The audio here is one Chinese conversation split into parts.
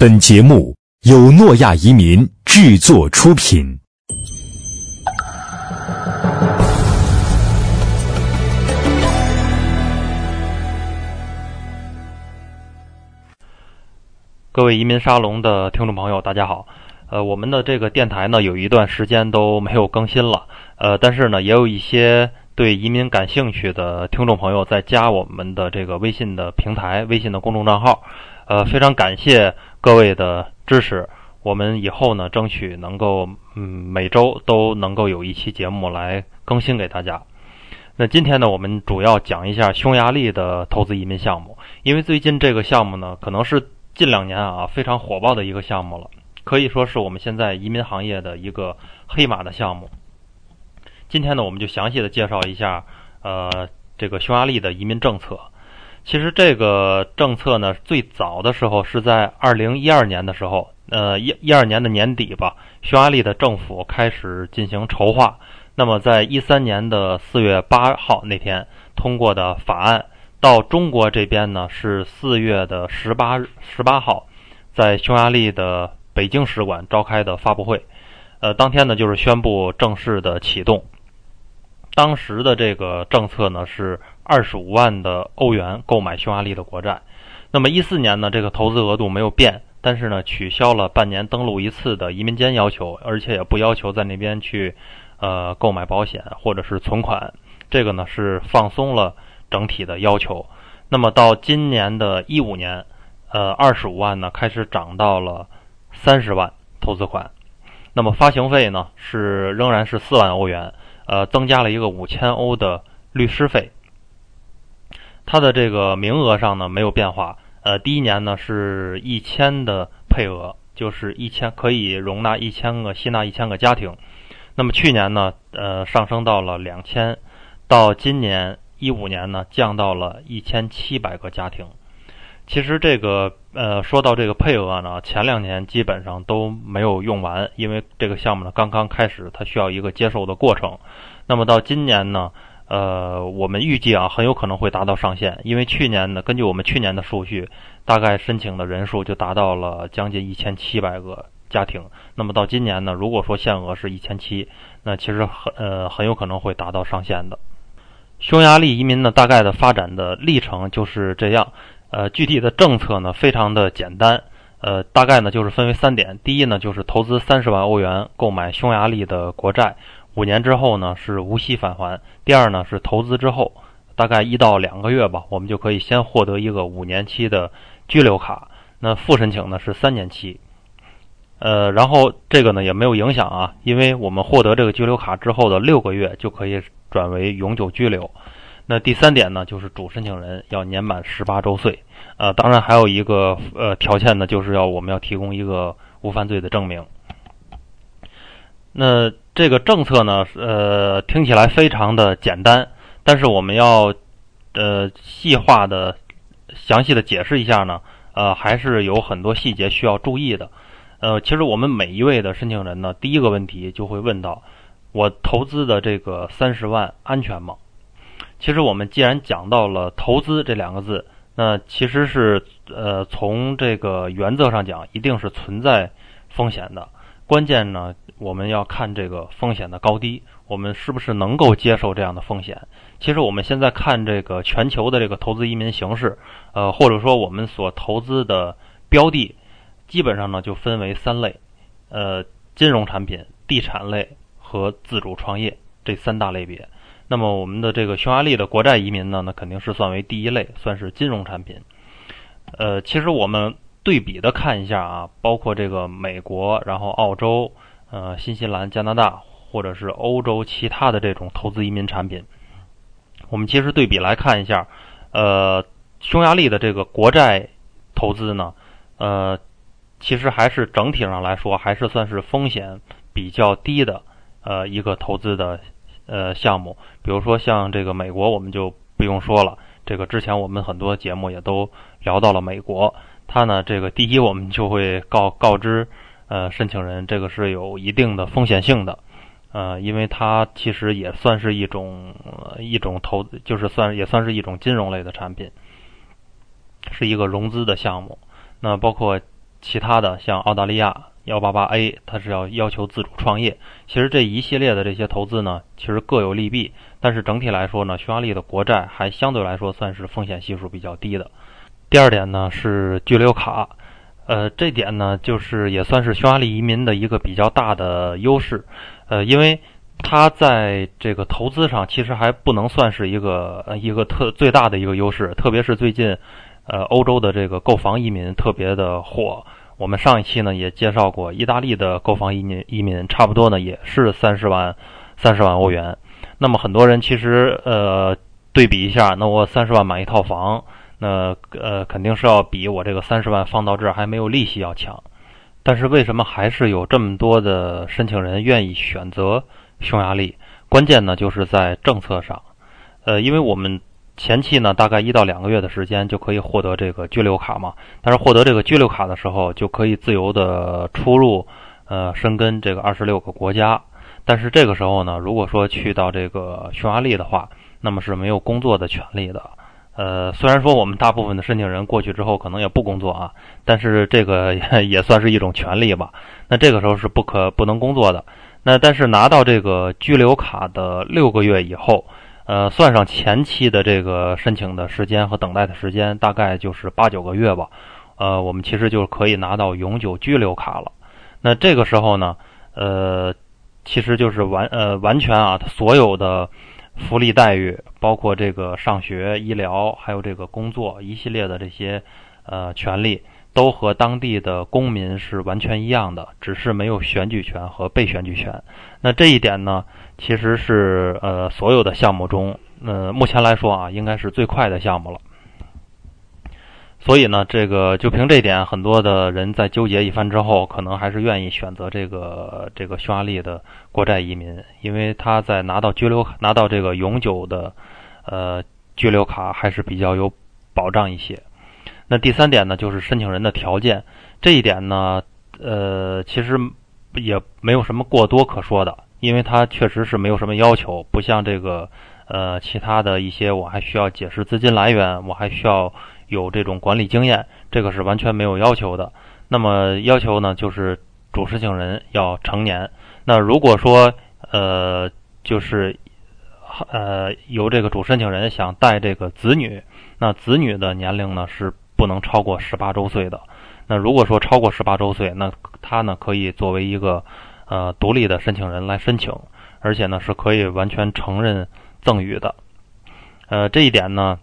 本节目由诺亚移民制作出品。各位移民沙龙的听众朋友，大家好。呃，我们的这个电台呢，有一段时间都没有更新了。呃，但是呢，也有一些对移民感兴趣的听众朋友在加我们的这个微信的平台、微信的公众账号。呃，非常感谢各位的支持。我们以后呢，争取能够嗯每周都能够有一期节目来更新给大家。那今天呢，我们主要讲一下匈牙利的投资移民项目，因为最近这个项目呢，可能是近两年啊非常火爆的一个项目了，可以说是我们现在移民行业的一个黑马的项目。今天呢，我们就详细的介绍一下呃这个匈牙利的移民政策。其实这个政策呢，最早的时候是在二零一二年的时候，呃，一一二年的年底吧，匈牙利的政府开始进行筹划。那么，在一三年的四月八号那天通过的法案，到中国这边呢是四月的十八十八号，在匈牙利的北京使馆召开的发布会，呃，当天呢就是宣布正式的启动。当时的这个政策呢是。二十五万的欧元购买匈牙利的国债，那么一四年呢，这个投资额度没有变，但是呢，取消了半年登录一次的移民监要求，而且也不要求在那边去，呃，购买保险或者是存款，这个呢是放松了整体的要求。那么到今年的一五年，呃，二十五万呢开始涨到了三十万投资款，那么发行费呢是仍然是四万欧元，呃，增加了一个五千欧的律师费。它的这个名额上呢没有变化，呃，第一年呢是一千的配额，就是一千可以容纳一千个吸纳一千个家庭。那么去年呢，呃，上升到了两千，到今年一五年呢降到了一千七百个家庭。其实这个呃，说到这个配额呢，前两年基本上都没有用完，因为这个项目呢刚刚开始，它需要一个接受的过程。那么到今年呢？呃，我们预计啊，很有可能会达到上限，因为去年呢，根据我们去年的数据，大概申请的人数就达到了将近一千七百个家庭。那么到今年呢，如果说限额是一千七，那其实很呃很有可能会达到上限的。匈牙利移民呢，大概的发展的历程就是这样。呃，具体的政策呢，非常的简单。呃，大概呢就是分为三点：第一呢，就是投资三十万欧元购买匈牙利的国债。五年之后呢是无息返还。第二呢是投资之后，大概一到两个月吧，我们就可以先获得一个五年期的居留卡。那复申请呢是三年期。呃，然后这个呢也没有影响啊，因为我们获得这个居留卡之后的六个月就可以转为永久居留。那第三点呢就是主申请人要年满十八周岁。呃，当然还有一个呃条件呢，就是要我们要提供一个无犯罪的证明。那这个政策呢，呃，听起来非常的简单，但是我们要呃细化的、详细的解释一下呢，呃，还是有很多细节需要注意的。呃，其实我们每一位的申请人呢，第一个问题就会问到：我投资的这个三十万安全吗？其实我们既然讲到了投资这两个字，那其实是呃从这个原则上讲，一定是存在风险的。关键呢，我们要看这个风险的高低，我们是不是能够接受这样的风险？其实我们现在看这个全球的这个投资移民形势，呃，或者说我们所投资的标的，基本上呢就分为三类，呃，金融产品、地产类和自主创业这三大类别。那么我们的这个匈牙利的国债移民呢，那肯定是算为第一类，算是金融产品。呃，其实我们。对比的看一下啊，包括这个美国，然后澳洲，呃，新西兰、加拿大，或者是欧洲其他的这种投资移民产品，我们其实对比来看一下，呃，匈牙利的这个国债投资呢，呃，其实还是整体上来说还是算是风险比较低的，呃，一个投资的呃项目。比如说像这个美国，我们就不用说了，这个之前我们很多节目也都聊到了美国。它呢，这个第一，我们就会告告知，呃，申请人这个是有一定的风险性的，呃，因为它其实也算是一种一种投，就是算也算是一种金融类的产品，是一个融资的项目。那包括其他的像澳大利亚幺八八 A，它是要要求自主创业。其实这一系列的这些投资呢，其实各有利弊。但是整体来说呢，匈牙利的国债还相对来说算是风险系数比较低的。第二点呢是居留卡，呃，这点呢就是也算是匈牙利移民的一个比较大的优势，呃，因为它在这个投资上其实还不能算是一个一个特最大的一个优势，特别是最近。呃，欧洲的这个购房移民特别的火。我们上一期呢也介绍过，意大利的购房移民移民差不多呢也是三十万，三十万欧元。那么很多人其实呃对比一下，那我三十万买一套房，那呃肯定是要比我这个三十万放到这儿还没有利息要强。但是为什么还是有这么多的申请人愿意选择匈牙利？关键呢就是在政策上，呃，因为我们。前期呢，大概一到两个月的时间就可以获得这个居留卡嘛。但是获得这个居留卡的时候，就可以自由的出入，呃，申根这个二十六个国家。但是这个时候呢，如果说去到这个匈牙利的话，那么是没有工作的权利的。呃，虽然说我们大部分的申请人过去之后可能也不工作啊，但是这个也 算是一种权利吧。那这个时候是不可不能工作的。那但是拿到这个居留卡的六个月以后。呃，算上前期的这个申请的时间和等待的时间，大概就是八九个月吧。呃，我们其实就可以拿到永久居留卡了。那这个时候呢，呃，其实就是完呃完全啊，所有的福利待遇，包括这个上学、医疗，还有这个工作一系列的这些呃权利，都和当地的公民是完全一样的，只是没有选举权和被选举权。那这一点呢？其实是呃，所有的项目中，呃，目前来说啊，应该是最快的项目了。所以呢，这个就凭这点，很多的人在纠结一番之后，可能还是愿意选择这个这个匈牙利的国债移民，因为他在拿到居留卡、拿到这个永久的呃居留卡还是比较有保障一些。那第三点呢，就是申请人的条件，这一点呢，呃，其实也没有什么过多可说的。因为它确实是没有什么要求，不像这个，呃，其他的一些，我还需要解释资金来源，我还需要有这种管理经验，这个是完全没有要求的。那么要求呢，就是主申请人要成年。那如果说，呃，就是，呃，由这个主申请人想带这个子女，那子女的年龄呢是不能超过十八周岁的。那如果说超过十八周岁，那他呢可以作为一个。呃，独立的申请人来申请，而且呢是可以完全承认赠与的。呃，这一点呢，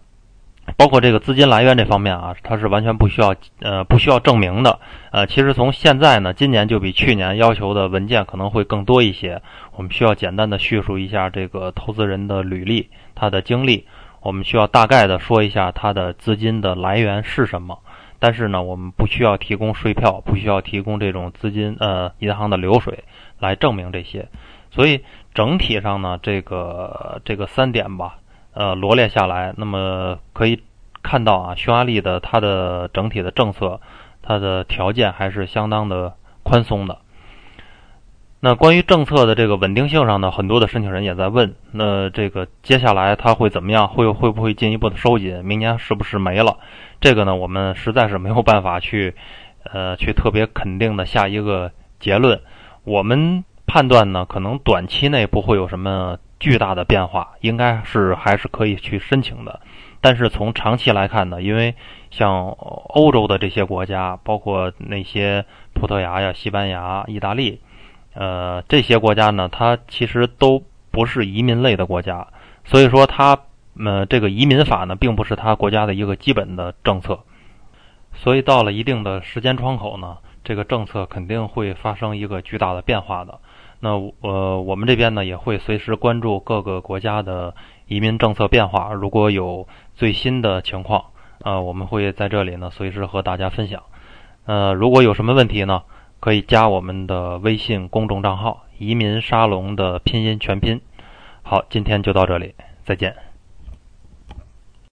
包括这个资金来源这方面啊，它是完全不需要呃不需要证明的。呃，其实从现在呢，今年就比去年要求的文件可能会更多一些。我们需要简单的叙述一下这个投资人的履历、他的经历，我们需要大概的说一下他的资金的来源是什么。但是呢，我们不需要提供税票，不需要提供这种资金呃银行的流水来证明这些，所以整体上呢，这个这个三点吧，呃罗列下来，那么可以看到啊，匈牙利的它的整体的政策，它的条件还是相当的宽松的。那关于政策的这个稳定性上呢，很多的申请人也在问，那这个接下来它会怎么样？会会不会进一步的收紧？明年是不是没了？这个呢，我们实在是没有办法去，呃，去特别肯定的下一个结论。我们判断呢，可能短期内不会有什么巨大的变化，应该是还是可以去申请的。但是从长期来看呢，因为像欧洲的这些国家，包括那些葡萄牙呀、西班牙、意大利。呃，这些国家呢，它其实都不是移民类的国家，所以说它，呃，这个移民法呢，并不是它国家的一个基本的政策，所以到了一定的时间窗口呢，这个政策肯定会发生一个巨大的变化的。那呃，我们这边呢，也会随时关注各个国家的移民政策变化，如果有最新的情况，呃，我们会在这里呢随时和大家分享。呃，如果有什么问题呢？可以加我们的微信公众账号“移民沙龙”的拼音全拼。好，今天就到这里，再见。